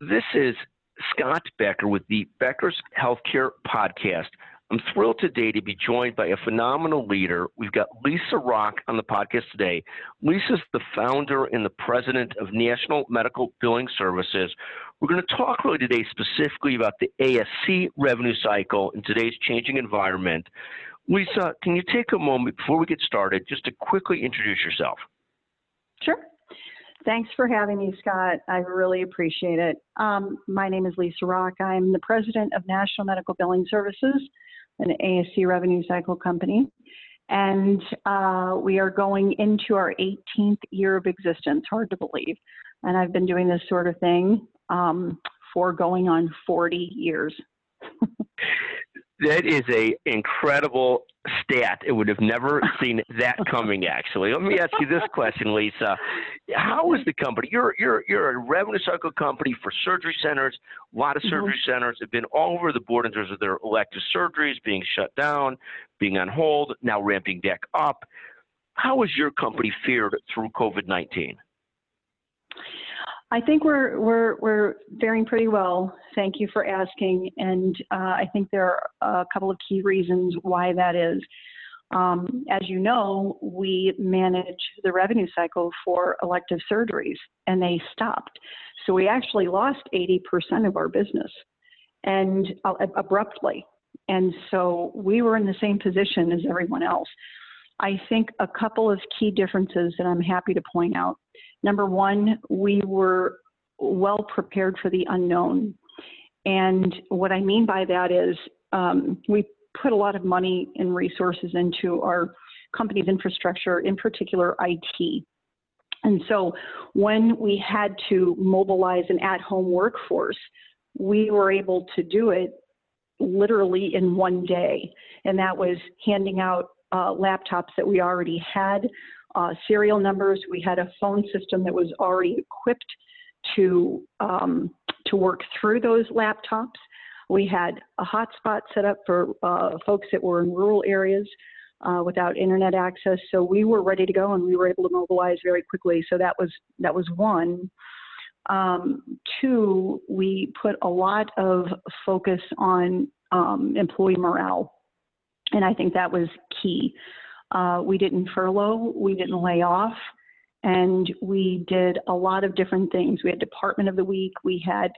This is Scott Becker with the Becker's Healthcare Podcast. I'm thrilled today to be joined by a phenomenal leader. We've got Lisa Rock on the podcast today. Lisa's the founder and the president of National Medical Billing Services. We're going to talk really today specifically about the ASC revenue cycle in today's changing environment. Lisa, can you take a moment before we get started just to quickly introduce yourself? Sure. Thanks for having me, Scott. I really appreciate it. Um, my name is Lisa Rock. I'm the president of National Medical Billing Services, an ASC revenue cycle company. And uh, we are going into our 18th year of existence, hard to believe. And I've been doing this sort of thing um, for going on 40 years. that is a incredible stat. It would have never seen that coming. Actually, let me ask you this question, Lisa: How is the company? You're you're you're a revenue cycle company for surgery centers. A lot of surgery mm-hmm. centers have been all over the board in terms of their elective surgeries being shut down, being on hold, now ramping back up. How has your company fared through COVID nineteen? I think we're we're we're faring pretty well. Thank you for asking, and uh, I think there are a couple of key reasons why that is. Um, as you know, we manage the revenue cycle for elective surgeries, and they stopped. So we actually lost 80% of our business, and uh, abruptly. And so we were in the same position as everyone else. I think a couple of key differences that I'm happy to point out. Number one, we were well prepared for the unknown. And what I mean by that is um, we put a lot of money and resources into our company's infrastructure, in particular IT. And so when we had to mobilize an at home workforce, we were able to do it literally in one day. And that was handing out uh, laptops that we already had, uh, serial numbers. We had a phone system that was already equipped to um, to work through those laptops. We had a hotspot set up for uh, folks that were in rural areas uh, without internet access. So we were ready to go, and we were able to mobilize very quickly. So that was that was one. Um, two, we put a lot of focus on um, employee morale, and I think that was key. Uh, we didn't furlough, we didn't lay off, and we did a lot of different things. We had Department of the Week, we had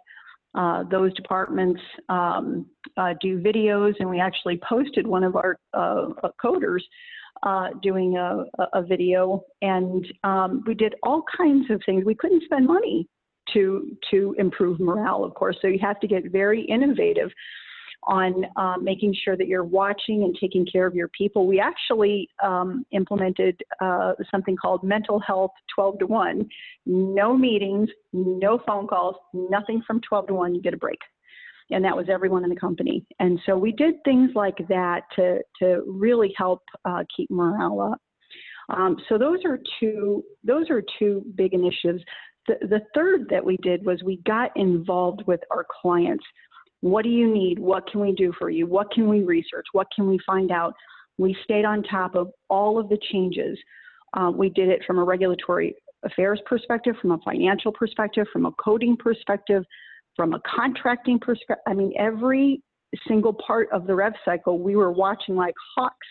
uh, those departments um, uh, do videos, and we actually posted one of our uh, coders uh, doing a, a, video, and um, we did all kinds of things. We couldn't spend money to to improve morale, of course, so you have to get very innovative on uh, making sure that you're watching and taking care of your people. We actually um, implemented uh, something called mental health 12 to 1. No meetings, no phone calls, nothing from 12 to 1. You get a break. And that was everyone in the company. And so we did things like that to, to really help uh, keep morale up. Um, so those are two those are two big initiatives. The, the third that we did was we got involved with our clients. What do you need? What can we do for you? What can we research? What can we find out? We stayed on top of all of the changes. Uh, we did it from a regulatory affairs perspective, from a financial perspective, from a coding perspective, from a contracting perspective. I mean, every single part of the rev cycle we were watching like hawks.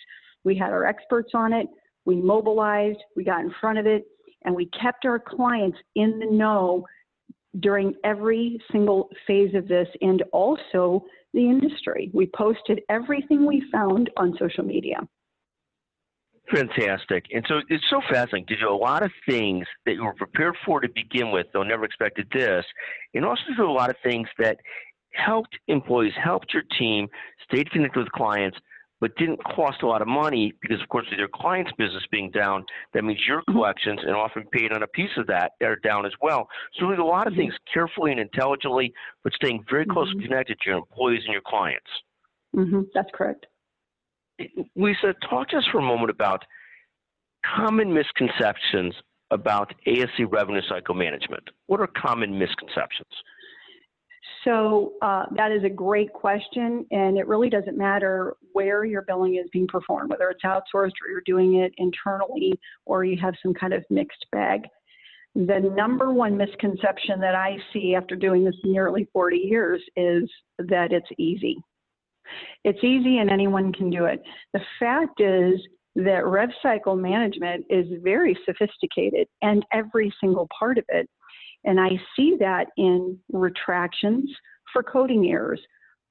We had our experts on it. We mobilized, we got in front of it, and we kept our clients in the know during every single phase of this and also the industry. We posted everything we found on social media. Fantastic. And so it's so fascinating. Do a lot of things that you were prepared for to begin with, though never expected this, and also do a lot of things that helped employees, helped your team, stayed connected with clients, but didn't cost a lot of money because, of course, with your client's business being down, that means your mm-hmm. collections and often paid on a piece of that are down as well. So, doing a lot of things carefully and intelligently, but staying very closely mm-hmm. connected to your employees and your clients. Mm-hmm. That's correct. Lisa, talk to us for a moment about common misconceptions about ASC revenue cycle management. What are common misconceptions? So uh, that is a great question, and it really doesn't matter where your billing is being performed, whether it's outsourced or you're doing it internally or you have some kind of mixed bag. The number one misconception that I see after doing this nearly 40 years is that it's easy. It's easy and anyone can do it. The fact is that rev cycle management is very sophisticated and every single part of it. And I see that in retractions for coding errors,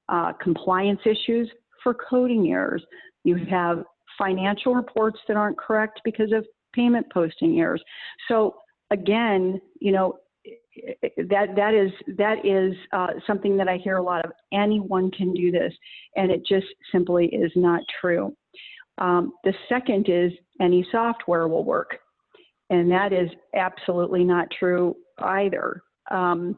uh, compliance issues for coding errors. You have financial reports that aren't correct because of payment posting errors. So again, you know, that that is that is uh, something that I hear a lot of. Anyone can do this, and it just simply is not true. Um, the second is any software will work, and that is absolutely not true either. Um,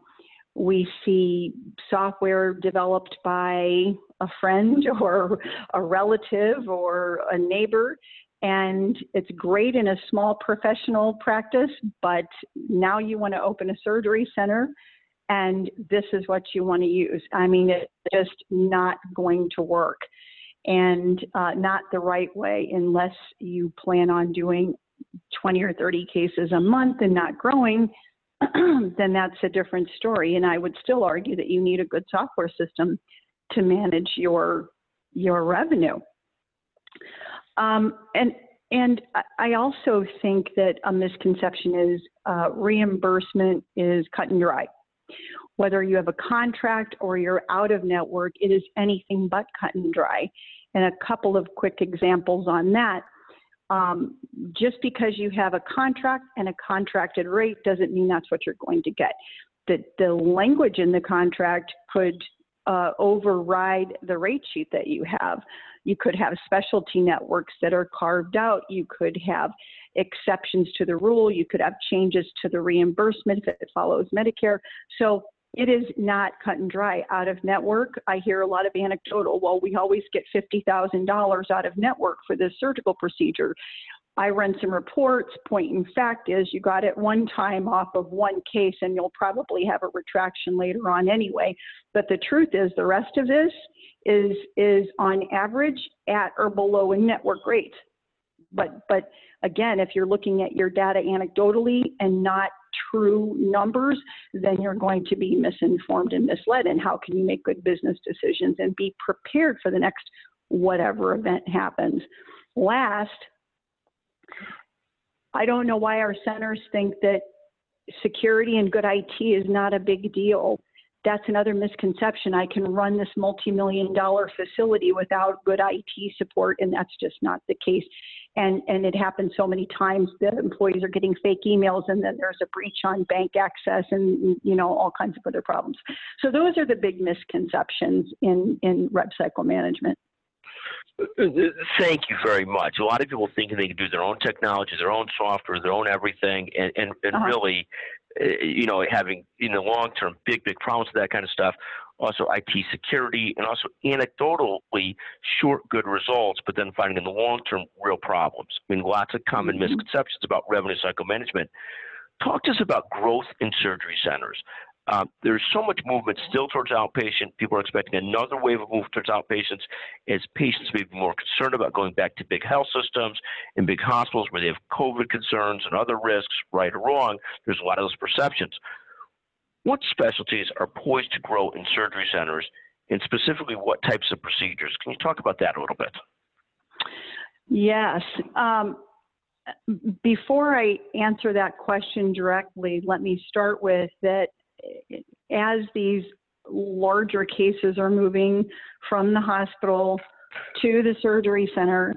we see software developed by a friend or a relative or a neighbor and it's great in a small professional practice, but now you want to open a surgery center and this is what you want to use. I mean, it's just not going to work and uh, not the right way unless you plan on doing 20 or 30 cases a month and not growing. then that's a different story. And I would still argue that you need a good software system to manage your your revenue. Um, and and I also think that a misconception is uh, reimbursement is cut and dry. Whether you have a contract or you're out of network, it is anything but cut and dry. And a couple of quick examples on that. Um, just because you have a contract and a contracted rate doesn't mean that's what you're going to get. The, the language in the contract could uh, override the rate sheet that you have. You could have specialty networks that are carved out. You could have exceptions to the rule. You could have changes to the reimbursement if it follows Medicare. So it is not cut and dry. Out of network, I hear a lot of anecdotal, well, we always get $50,000 out of network for this surgical procedure. I run some reports. Point in fact is you got it one time off of one case and you'll probably have a retraction later on anyway. But the truth is the rest of this is is on average at or below a network rate. But but again, if you're looking at your data anecdotally and not true numbers, then you're going to be misinformed and misled. And how can you make good business decisions and be prepared for the next whatever event happens? Last, I don't know why our centers think that security and good IT is not a big deal. That's another misconception. I can run this multi-million dollar facility without good IT support, and that's just not the case. And and it happens so many times that employees are getting fake emails, and then there's a breach on bank access, and you know all kinds of other problems. So those are the big misconceptions in in rev cycle management. Thank you very much. A lot of people think they can do their own technology, their own software, their own everything, and and, and uh-huh. really, you know, having in the long term big big problems with that kind of stuff. Also, IT security, and also anecdotally short good results, but then finding in the long term real problems. I mean, lots of common mm-hmm. misconceptions about revenue cycle management. Talk to us about growth in surgery centers. Uh, there's so much movement still towards outpatient. People are expecting another wave of movement towards outpatients as patients may be more concerned about going back to big health systems and big hospitals where they have COVID concerns and other risks, right or wrong. There's a lot of those perceptions. What specialties are poised to grow in surgery centers, and specifically what types of procedures? Can you talk about that a little bit? Yes. Um, before I answer that question directly, let me start with that as these larger cases are moving from the hospital to the surgery center,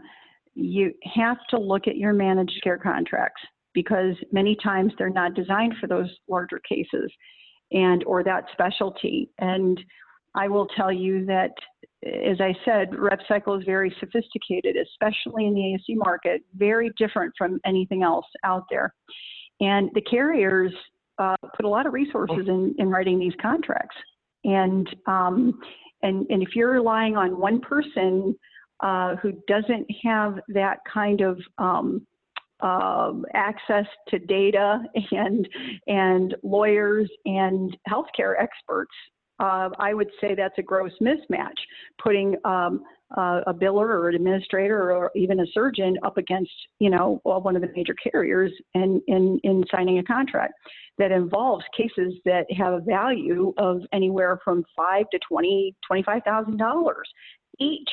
you have to look at your managed care contracts because many times they're not designed for those larger cases and or that specialty. And I will tell you that, as I said, RevCycle is very sophisticated, especially in the ASC market, very different from anything else out there. And the carriers uh, put a lot of resources in, in writing these contracts. And, um, and, and if you're relying on one person uh, who doesn't have that kind of um, uh, access to data and, and lawyers and healthcare experts, uh, I would say that's a gross mismatch. Putting um, uh, a biller or an administrator or even a surgeon up against, you know, one of the major carriers and in, in signing a contract that involves cases that have a value of anywhere from five to twenty, twenty-five thousand dollars each.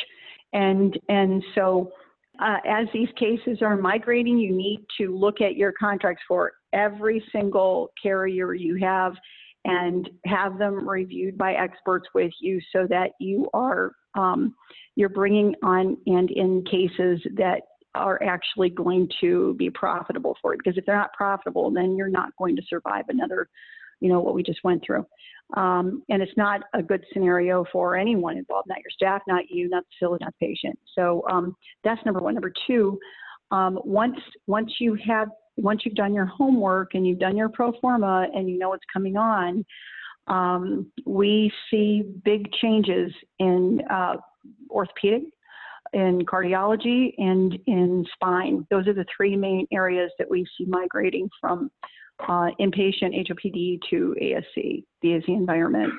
And and so uh, as these cases are migrating, you need to look at your contracts for every single carrier you have and have them reviewed by experts with you so that you are um, you're bringing on and in cases that are actually going to be profitable for it because if they're not profitable then you're not going to survive another you know what we just went through. Um, and it's not a good scenario for anyone involved not your staff not you not the facility not the patient. So um, that's number one. Number two um, once once you have once you've done your homework and you've done your pro forma and you know what's coming on, um, we see big changes in uh, orthopedic, in cardiology, and in spine. Those are the three main areas that we see migrating from uh, inpatient HOPD to ASC, the ASC environment.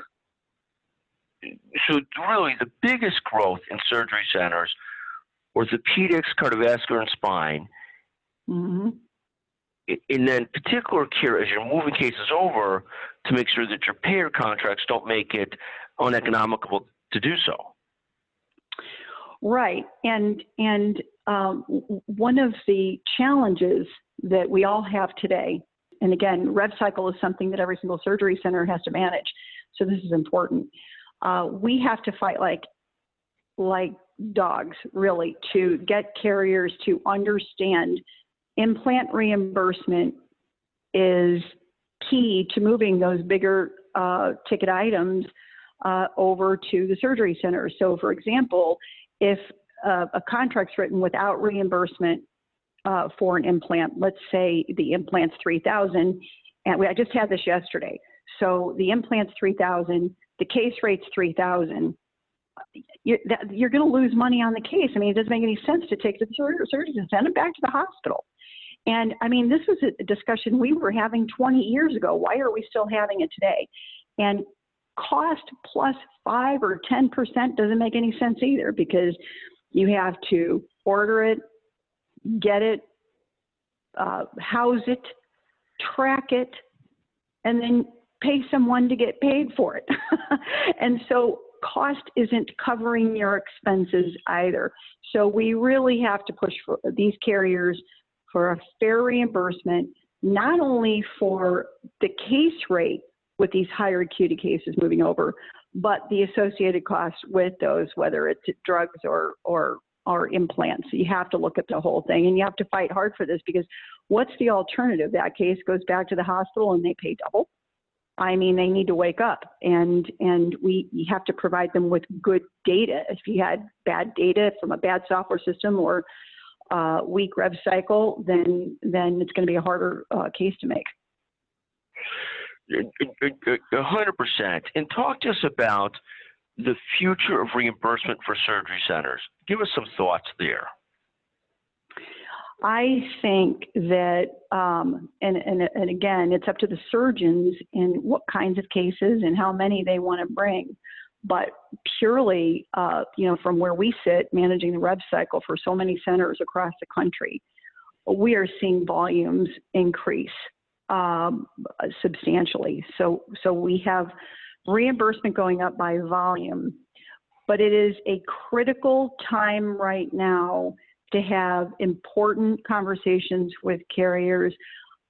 So, really, the biggest growth in surgery centers, orthopedics, cardiovascular, and spine. Mm-hmm and then particular care as you're moving cases over to make sure that your payer contracts don't make it uneconomical to do so. Right, and and um, one of the challenges that we all have today, and again, rev cycle is something that every single surgery center has to manage. So this is important. Uh, we have to fight like like dogs, really, to get carriers to understand implant reimbursement is key to moving those bigger uh, ticket items uh, over to the surgery center. So, for example, if uh, a contract's written without reimbursement uh, for an implant, let's say the implant's 3000 and we, I just had this yesterday. So the implant's 3000 the case rate's 3000 you're, you're going to lose money on the case. I mean, it doesn't make any sense to take the surgeon and send it back to the hospital. And I mean, this was a discussion we were having 20 years ago. Why are we still having it today? And cost plus five or 10% doesn't make any sense either because you have to order it, get it, uh, house it, track it, and then pay someone to get paid for it. and so cost isn't covering your expenses either. So we really have to push for these carriers for a fair reimbursement, not only for the case rate with these higher acuity cases moving over, but the associated costs with those, whether it's drugs or, or, implants. You have to look at the whole thing and you have to fight hard for this because what's the alternative? That case goes back to the hospital and they pay double. I mean, they need to wake up, and and we have to provide them with good data. If you had bad data from a bad software system or uh, weak rev cycle, then then it's going to be a harder uh, case to make. A hundred percent. And talk to us about the future of reimbursement for surgery centers. Give us some thoughts there. I think that, um, and, and, and again, it's up to the surgeons in what kinds of cases and how many they want to bring. But purely, uh, you know, from where we sit, managing the rev cycle for so many centers across the country, we are seeing volumes increase um, substantially. So, so we have reimbursement going up by volume, but it is a critical time right now to have important conversations with carriers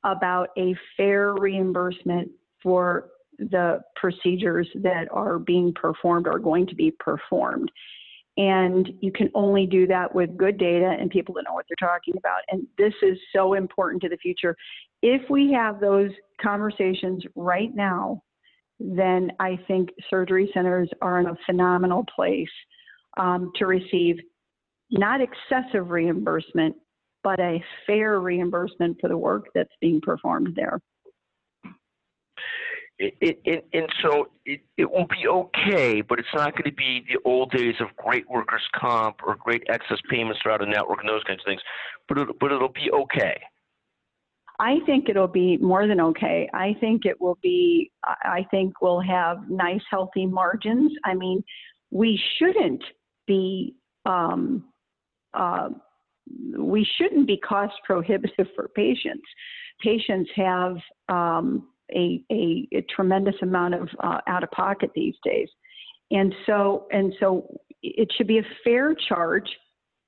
about a fair reimbursement for the procedures that are being performed are going to be performed. And you can only do that with good data and people that know what they're talking about. And this is so important to the future. If we have those conversations right now, then I think surgery centers are in a phenomenal place um, to receive not excessive reimbursement, but a fair reimbursement for the work that's being performed there it, it, and so it, it will be okay, but it's not going to be the old days of great workers' comp or great excess payments throughout a network and those kinds of things. But it, but it'll be okay. I think it'll be more than okay. I think it will be, I think we'll have nice, healthy margins. I mean, we shouldn't be, um, uh, we shouldn't be cost prohibitive for patients. Patients have um, a, a, a, tremendous amount of uh, out of pocket these days. And so, and so it should be a fair charge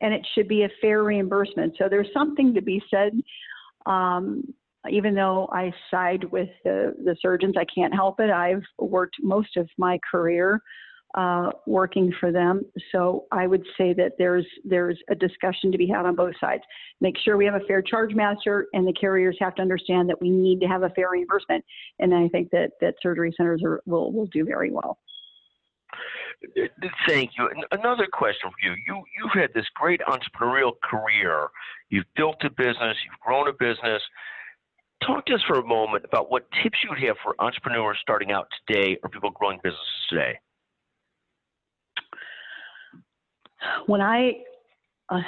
and it should be a fair reimbursement. So there's something to be said um, even though I side with the, the surgeons, I can't help it. I've worked most of my career uh, working for them. So I would say that there's there's a discussion to be had on both sides. Make sure we have a fair charge master, and the carriers have to understand that we need to have a fair reimbursement. And I think that that surgery centers are, will will do very well. Thank you. Another question for you. You you've had this great entrepreneurial career. You've built a business. You've grown a business. Talk to us for a moment about what tips you would have for entrepreneurs starting out today or people growing businesses today. When I uh,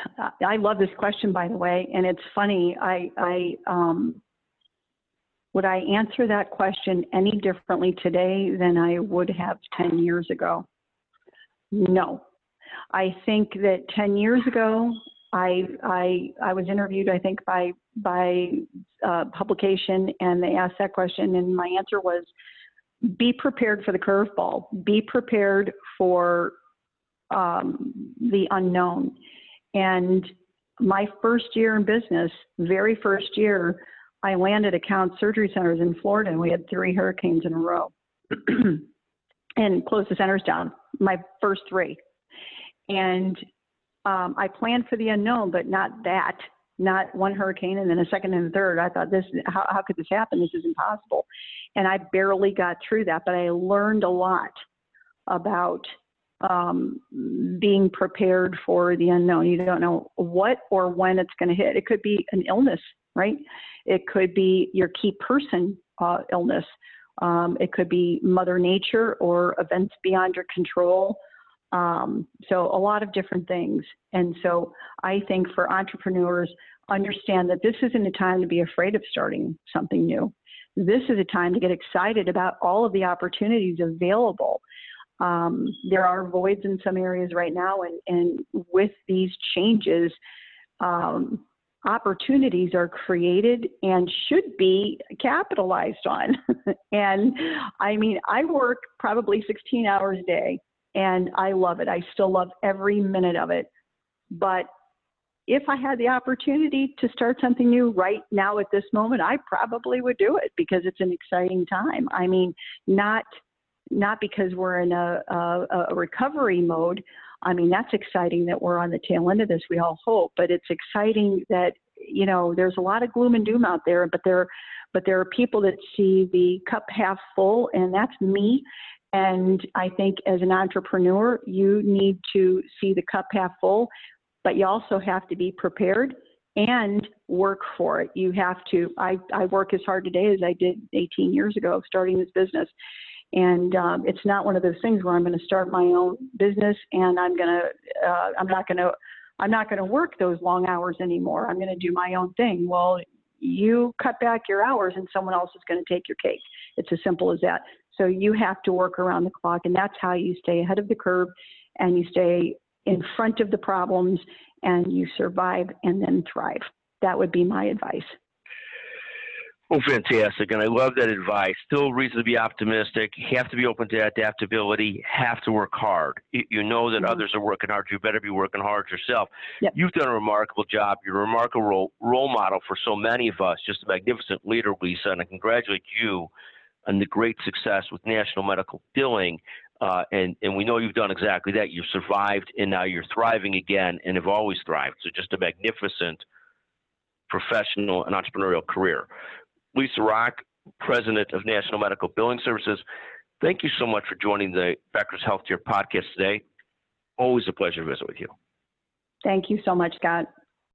I love this question, by the way, and it's funny. I, I um, would I answer that question any differently today than I would have 10 years ago? No. I think that 10 years ago, I, I, I was interviewed, I think, by, by uh, publication, and they asked that question, and my answer was be prepared for the curveball, be prepared for um, the unknown. And my first year in business, very first year, I landed at Count Surgery Centers in Florida, and we had three hurricanes in a row. and closed the centers down, my first three. And um, I planned for the unknown, but not that, not one hurricane and then a second and a third. I thought this, how, how could this happen? This is impossible. And I barely got through that, but I learned a lot about um, being prepared for the unknown. You don't know what or when it's going to hit. It could be an illness, right? It could be your key person uh, illness. Um, it could be Mother Nature or events beyond your control. Um, so a lot of different things. And so I think for entrepreneurs, understand that this isn't a time to be afraid of starting something new. This is a time to get excited about all of the opportunities available. Um, there are voids in some areas right now, and, and with these changes, um, opportunities are created and should be capitalized on. and I mean, I work probably 16 hours a day and I love it. I still love every minute of it. But if I had the opportunity to start something new right now at this moment, I probably would do it because it's an exciting time. I mean, not not because we're in a, a, a recovery mode, I mean, that's exciting that we're on the tail end of this. We all hope, but it's exciting that you know there's a lot of gloom and doom out there, but there, but there are people that see the cup half full, and that's me. And I think as an entrepreneur, you need to see the cup half full, but you also have to be prepared and work for it. You have to. I, I work as hard today as I did 18 years ago starting this business. And um, it's not one of those things where I'm going to start my own business and I'm going to, uh, I'm not going to, I'm not going to work those long hours anymore. I'm going to do my own thing. Well, you cut back your hours and someone else is going to take your cake. It's as simple as that. So you have to work around the clock, and that's how you stay ahead of the curve and you stay in front of the problems and you survive and then thrive. That would be my advice. Oh, fantastic. And I love that advice. Still reason to be optimistic. You Have to be open to adaptability. Have to work hard. You know that mm-hmm. others are working hard. You better be working hard yourself. Yep. You've done a remarkable job. You're a remarkable role, role model for so many of us. Just a magnificent leader, Lisa. And I congratulate you on the great success with National Medical Billing. Uh, and, and we know you've done exactly that. You've survived and now you're thriving again and have always thrived. So just a magnificent professional and entrepreneurial career. Lisa Rock, President of National Medical Billing Services. Thank you so much for joining the Becker's Healthcare podcast today. Always a pleasure to visit with you. Thank you so much, Scott.